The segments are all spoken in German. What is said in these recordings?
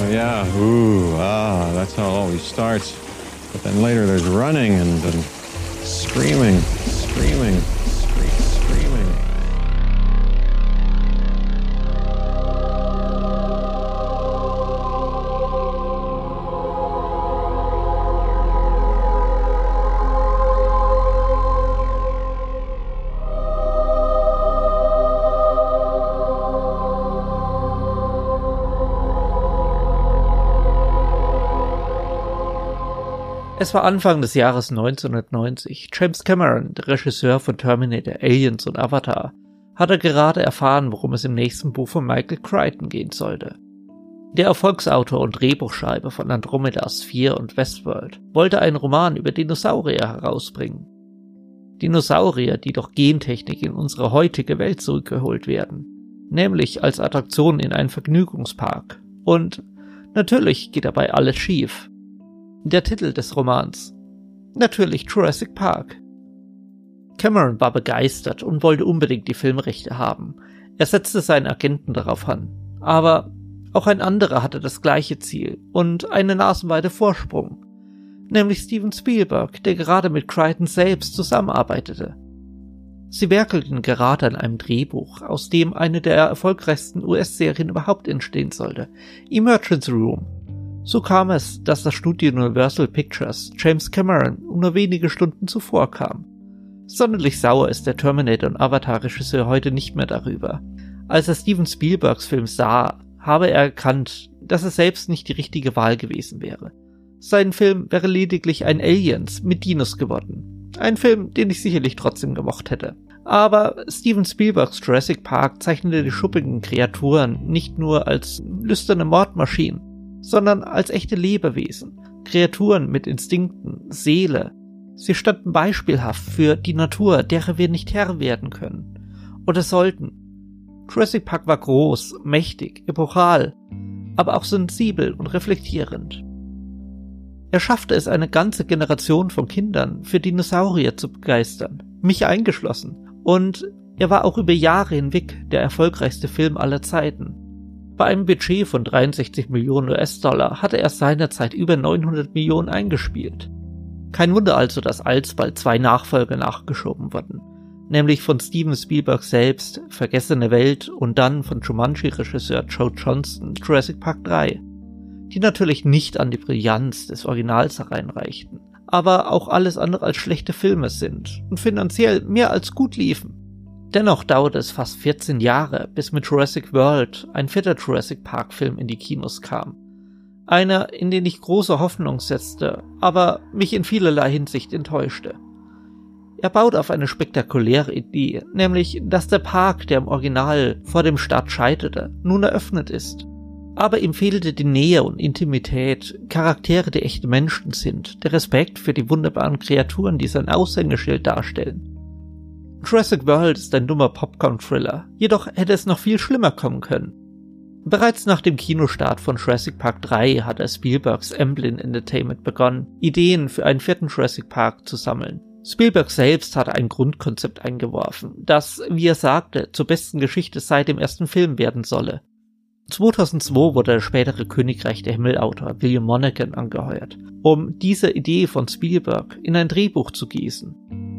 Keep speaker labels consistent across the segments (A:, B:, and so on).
A: So yeah, ooh, ah, that's how it always starts. But then later there's running and, and screaming, screaming.
B: Es war Anfang des Jahres 1990. James Cameron, der Regisseur von Terminator, Aliens und Avatar, hatte gerade erfahren, worum es im nächsten Buch von Michael Crichton gehen sollte. Der Erfolgsautor und Drehbuchschreiber von Andromedas 4 und Westworld wollte einen Roman über Dinosaurier herausbringen. Dinosaurier, die durch Gentechnik in unsere heutige Welt zurückgeholt werden, nämlich als Attraktion in einen Vergnügungspark. Und natürlich geht dabei alles schief. Der Titel des Romans. Natürlich Jurassic Park. Cameron war begeistert und wollte unbedingt die Filmrechte haben. Er setzte seinen Agenten darauf an. Aber auch ein anderer hatte das gleiche Ziel und eine nasenweite Vorsprung. Nämlich Steven Spielberg, der gerade mit Crichton selbst zusammenarbeitete. Sie werkelten gerade an einem Drehbuch, aus dem eine der erfolgreichsten US-Serien überhaupt entstehen sollte. Emergency Room so kam es, dass das Studio Universal Pictures James Cameron nur wenige Stunden zuvor kam. Sonderlich sauer ist der Terminator und Avatar-Regisseur heute nicht mehr darüber. Als er Steven Spielbergs Film sah, habe er erkannt, dass es selbst nicht die richtige Wahl gewesen wäre. Sein Film wäre lediglich ein Aliens mit Dinos geworden. Ein Film, den ich sicherlich trotzdem gemocht hätte. Aber Steven Spielbergs Jurassic Park zeichnete die schuppigen Kreaturen nicht nur als lüsterne Mordmaschinen, sondern als echte Lebewesen, Kreaturen mit Instinkten, Seele. Sie standen beispielhaft für die Natur, derer wir nicht Herr werden können. Oder sollten. Jurassic Park war groß, mächtig, epochal, aber auch sensibel und reflektierend. Er schaffte es, eine ganze Generation von Kindern für Dinosaurier zu begeistern, mich eingeschlossen, und er war auch über Jahre hinweg der erfolgreichste Film aller Zeiten. Bei einem Budget von 63 Millionen US-Dollar hatte er seinerzeit über 900 Millionen eingespielt. Kein Wunder also, dass alsbald zwei Nachfolger nachgeschoben wurden, nämlich von Steven Spielberg selbst, Vergessene Welt und dann von Jumanji-Regisseur Joe Johnston, Jurassic Park 3, die natürlich nicht an die Brillanz des Originals hereinreichten, aber auch alles andere als schlechte Filme sind und finanziell mehr als gut liefen. Dennoch dauerte es fast 14 Jahre, bis mit Jurassic World ein vierter Jurassic Park Film in die Kinos kam. Einer, in den ich große Hoffnung setzte, aber mich in vielerlei Hinsicht enttäuschte. Er baut auf eine spektakuläre Idee, nämlich, dass der Park, der im Original vor dem Start scheiterte, nun eröffnet ist. Aber ihm fehlte die Nähe und Intimität, Charaktere, die echte Menschen sind, der Respekt für die wunderbaren Kreaturen, die sein Aushängeschild darstellen. Jurassic World ist ein dummer Popcorn-Thriller, jedoch hätte es noch viel schlimmer kommen können. Bereits nach dem Kinostart von Jurassic Park 3 hatte Spielbergs Amblin Entertainment begonnen, Ideen für einen vierten Jurassic Park zu sammeln. Spielberg selbst hatte ein Grundkonzept eingeworfen, das, wie er sagte, zur besten Geschichte seit dem ersten Film werden solle. 2002 wurde der spätere Königreich der Himmelautor William Monaghan angeheuert, um diese Idee von Spielberg in ein Drehbuch zu gießen.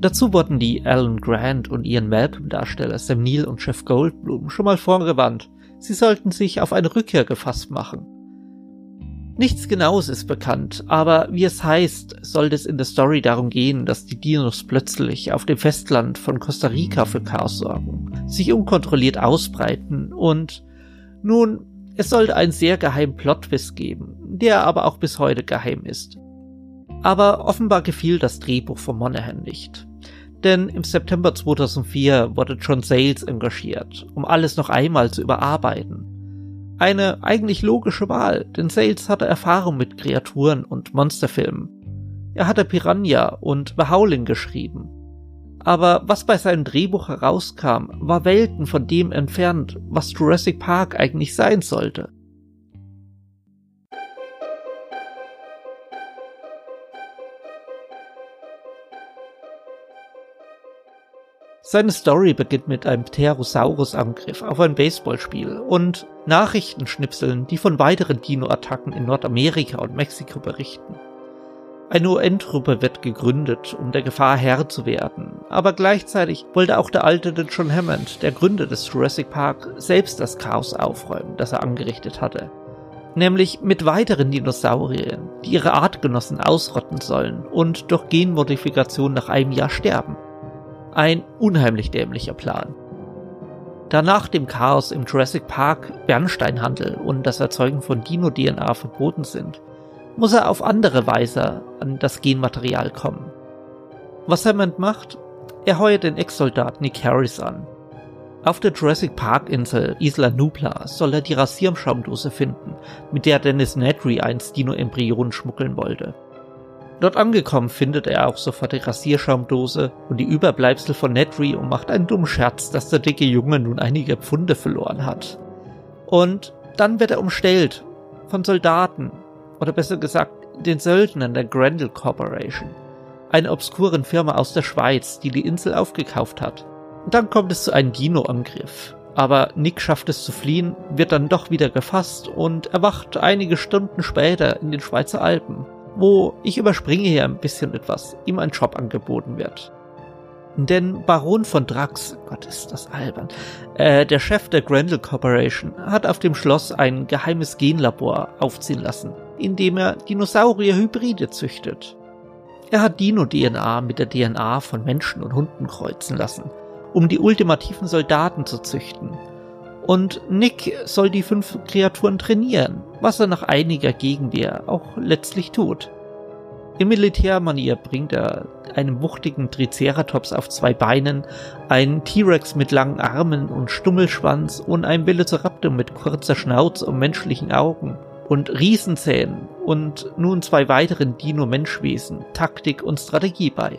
B: Dazu wurden die Alan Grant und Ian Malcolm Darsteller Sam Neill und Jeff Goldblum schon mal vorgewandt, sie sollten sich auf eine Rückkehr gefasst machen. Nichts Genaues ist bekannt, aber wie es heißt, sollte es in der Story darum gehen, dass die Dinos plötzlich auf dem Festland von Costa Rica für Chaos sorgen, sich unkontrolliert ausbreiten und nun, es sollte einen sehr geheimen Plot-Twist geben, der aber auch bis heute geheim ist. Aber offenbar gefiel das Drehbuch von Monahan nicht denn im September 2004 wurde John Sayles engagiert, um alles noch einmal zu überarbeiten. Eine eigentlich logische Wahl, denn Sayles hatte Erfahrung mit Kreaturen und Monsterfilmen. Er hatte Piranha und The Howling geschrieben. Aber was bei seinem Drehbuch herauskam, war Welten von dem entfernt, was Jurassic Park eigentlich sein sollte. Seine Story beginnt mit einem Pterosaurus-Angriff auf ein Baseballspiel und Nachrichtenschnipseln, die von weiteren Dino-Attacken in Nordamerika und Mexiko berichten. Eine UN-Truppe wird gegründet, um der Gefahr Herr zu werden, aber gleichzeitig wollte auch der alte John Hammond, der Gründer des Jurassic Park, selbst das Chaos aufräumen, das er angerichtet hatte. Nämlich mit weiteren Dinosauriern, die ihre Artgenossen ausrotten sollen und durch Genmodifikation nach einem Jahr sterben. Ein unheimlich dämlicher Plan. Da nach dem Chaos im Jurassic Park Bernsteinhandel und das Erzeugen von Dino-DNA verboten sind, muss er auf andere Weise an das Genmaterial kommen. Was Hammond macht? Er heuert den Ex-Soldat Nick Harris an. Auf der Jurassic Park Insel Isla Nubla soll er die Rasierschaumdose finden, mit der Dennis Nedry einst Dino-Embryonen schmuggeln wollte. Dort angekommen findet er auch sofort die Rasierschaumdose und die Überbleibsel von Nedry und macht einen dummen Scherz, dass der dicke Junge nun einige Pfunde verloren hat. Und dann wird er umstellt von Soldaten, oder besser gesagt den Söldnern der Grendel Corporation, einer obskuren Firma aus der Schweiz, die die Insel aufgekauft hat. Und dann kommt es zu einem Dino-Angriff. Aber Nick schafft es zu fliehen, wird dann doch wieder gefasst und erwacht einige Stunden später in den Schweizer Alpen wo ich überspringe hier ein bisschen etwas, ihm ein Job angeboten wird. Denn Baron von Drax, Gott ist das albern, äh, der Chef der Grendel Corporation, hat auf dem Schloss ein geheimes Genlabor aufziehen lassen, in dem er Dinosaurier-Hybride züchtet. Er hat Dino-DNA mit der DNA von Menschen und Hunden kreuzen lassen, um die ultimativen Soldaten zu züchten und Nick soll die fünf Kreaturen trainieren, was er nach einiger Gegenwehr auch letztlich tut. In Militärmanier bringt er einen wuchtigen Triceratops auf zwei Beinen, einen T-Rex mit langen Armen und Stummelschwanz und einen Velociraptor mit kurzer Schnauze und menschlichen Augen und Riesenzähnen und nun zwei weiteren Dino-Menschwesen Taktik und Strategie bei.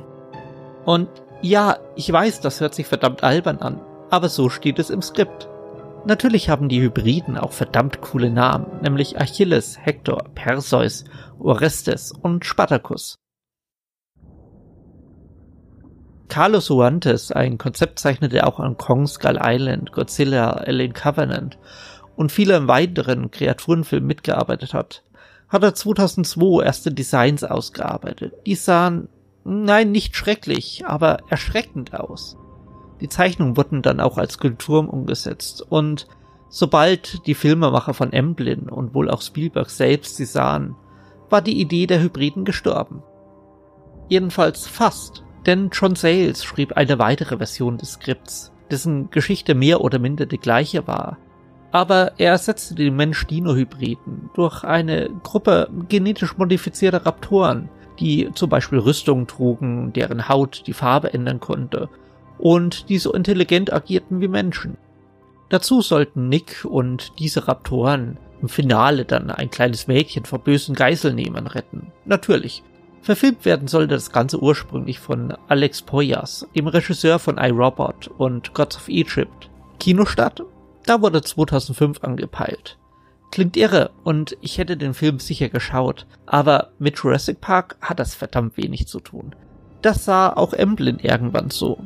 B: Und ja, ich weiß, das hört sich verdammt albern an, aber so steht es im Skript. Natürlich haben die Hybriden auch verdammt coole Namen, nämlich Achilles, Hector, Perseus, Orestes und Spartacus. Carlos Huantes, ein Konzeptzeichner, der auch an Kong Skull Island, Godzilla, Alien Covenant und vielen weiteren Kreaturenfilmen mitgearbeitet hat, hat er 2002 erste Designs ausgearbeitet. Die sahen, nein, nicht schrecklich, aber erschreckend aus. Die Zeichnungen wurden dann auch als Skulpturen umgesetzt und sobald die Filmemacher von Emblem und wohl auch Spielberg selbst sie sahen, war die Idee der Hybriden gestorben. Jedenfalls fast, denn John Sayles schrieb eine weitere Version des Skripts, dessen Geschichte mehr oder minder die gleiche war. Aber er ersetzte die Mensch-Dino-Hybriden durch eine Gruppe genetisch modifizierter Raptoren, die zum Beispiel Rüstungen trugen, deren Haut die Farbe ändern konnte und die so intelligent agierten wie Menschen. Dazu sollten Nick und diese Raptoren im Finale dann ein kleines Mädchen vor bösen Geiselnehmern retten. Natürlich. Verfilmt werden sollte das Ganze ursprünglich von Alex Poyas, dem Regisseur von iRobot und Gods of Egypt. Kinostart? Da wurde 2005 angepeilt. Klingt irre und ich hätte den Film sicher geschaut, aber mit Jurassic Park hat das verdammt wenig zu tun. Das sah auch Emblem irgendwann so.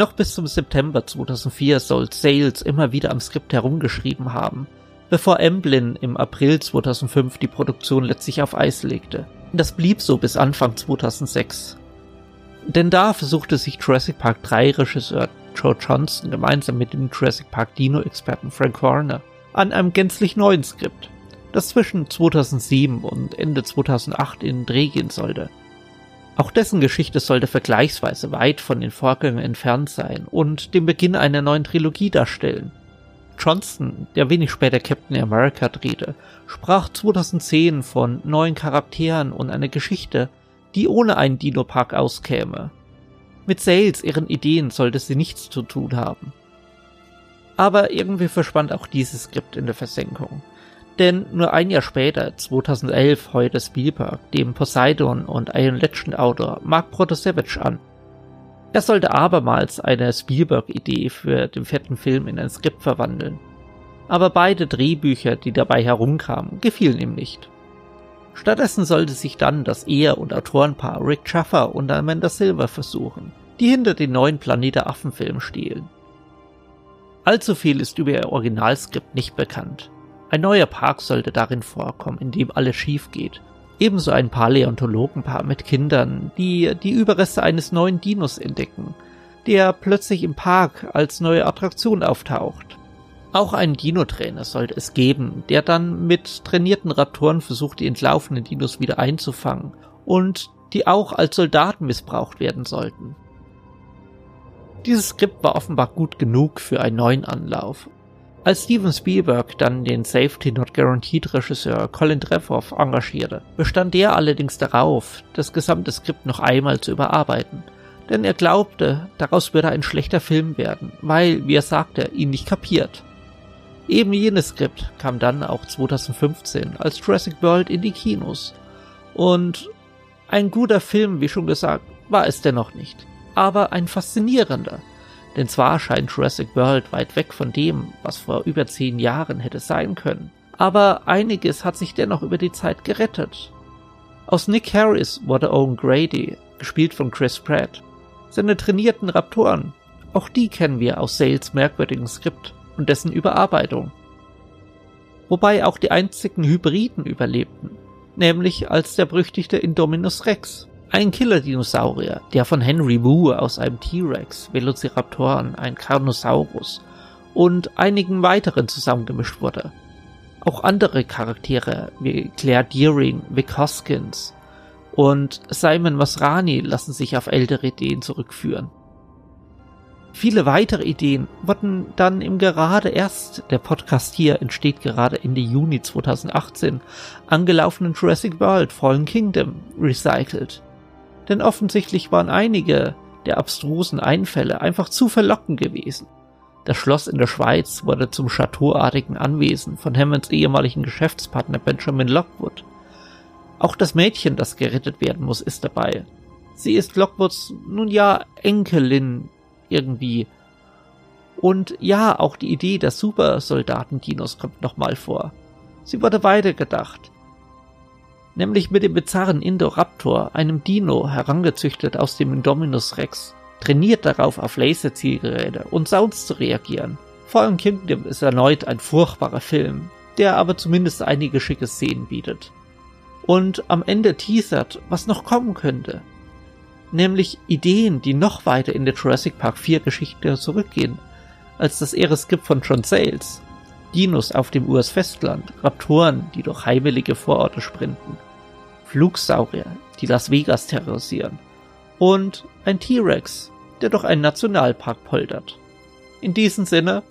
B: Noch bis zum September 2004 soll Sales immer wieder am Skript herumgeschrieben haben, bevor Emblem im April 2005 die Produktion letztlich auf Eis legte. Das blieb so bis Anfang 2006. Denn da versuchte sich Jurassic Park 3 Regisseur Joe Johnston gemeinsam mit dem Jurassic Park Dino-Experten Frank Warner an einem gänzlich neuen Skript, das zwischen 2007 und Ende 2008 in den Dreh gehen sollte. Auch dessen Geschichte sollte vergleichsweise weit von den Vorgängern entfernt sein und den Beginn einer neuen Trilogie darstellen. Johnston, der wenig später Captain America drehte, sprach 2010 von neuen Charakteren und einer Geschichte, die ohne einen Dino-Park auskäme. Mit Sales ihren Ideen sollte sie nichts zu tun haben. Aber irgendwie verschwand auch dieses Skript in der Versenkung. Denn nur ein Jahr später, 2011, heuerte Spielberg dem Poseidon und Iron Legend Autor Mark Protosevich an. Er sollte abermals eine Spielberg-Idee für den vierten Film in ein Skript verwandeln. Aber beide Drehbücher, die dabei herumkamen, gefielen ihm nicht. Stattdessen sollte sich dann das Ehe- und Autorenpaar Rick Schaffer und Amanda Silver versuchen, die hinter den neuen Planet der Affen-Film stehlen. Allzu viel ist über ihr Originalskript nicht bekannt. Ein neuer Park sollte darin vorkommen, in dem alles schief geht. Ebenso ein Paläontologenpaar mit Kindern, die die Überreste eines neuen Dinos entdecken, der plötzlich im Park als neue Attraktion auftaucht. Auch einen Dino-Trainer sollte es geben, der dann mit trainierten Raptoren versucht, die entlaufenen Dinos wieder einzufangen und die auch als Soldaten missbraucht werden sollten. Dieses Skript war offenbar gut genug für einen neuen Anlauf. Als Steven Spielberg dann den Safety Not Guaranteed Regisseur Colin Trevorrow engagierte, bestand er allerdings darauf, das gesamte Skript noch einmal zu überarbeiten, denn er glaubte, daraus würde ein schlechter Film werden, weil, wie er sagte, ihn nicht kapiert. Eben jenes Skript kam dann auch 2015 als Jurassic World in die Kinos. Und ein guter Film, wie schon gesagt, war es dennoch nicht aber ein faszinierender. Denn zwar scheint Jurassic World weit weg von dem, was vor über zehn Jahren hätte sein können. Aber einiges hat sich dennoch über die Zeit gerettet. Aus Nick Harris wurde Owen Grady, gespielt von Chris Pratt. Seine trainierten Raptoren, auch die kennen wir aus Sales merkwürdigen Skript und dessen Überarbeitung. Wobei auch die einzigen Hybriden überlebten, nämlich als der berüchtigte Indominus Rex. Ein Killer-Dinosaurier, der von Henry Wu aus einem T-Rex, Velociraptoren, ein Carnosaurus und einigen weiteren zusammengemischt wurde. Auch andere Charaktere wie Claire Deering, Vic Hoskins und Simon Masrani lassen sich auf ältere Ideen zurückführen. Viele weitere Ideen wurden dann im gerade erst, der Podcast hier entsteht gerade Ende Juni 2018, angelaufenen Jurassic World Fallen Kingdom recycelt denn offensichtlich waren einige der abstrusen Einfälle einfach zu verlockend gewesen. Das Schloss in der Schweiz wurde zum chateauartigen Anwesen von Hammonds ehemaligen Geschäftspartner Benjamin Lockwood. Auch das Mädchen, das gerettet werden muss, ist dabei. Sie ist Lockwoods, nun ja, Enkelin irgendwie. Und ja, auch die Idee der Supersoldaten-Dinos kommt nochmal vor. Sie wurde weitergedacht nämlich mit dem bizarren Indoraptor, einem Dino, herangezüchtet aus dem Indominus Rex, trainiert darauf, auf Laserzielgeräte und Sounds zu reagieren. Fallen Kingdom ist erneut ein furchtbarer Film, der aber zumindest einige schicke Szenen bietet. Und am Ende teasert, was noch kommen könnte. Nämlich Ideen, die noch weiter in der Jurassic Park 4 Geschichte zurückgehen, als das Ehre-Skip von John Sayles. Dinos auf dem US-Festland, Raptoren, die durch heimelige Vororte sprinten, Flugsaurier, die Las Vegas terrorisieren und ein T-Rex, der durch einen Nationalpark poltert. In diesem Sinne,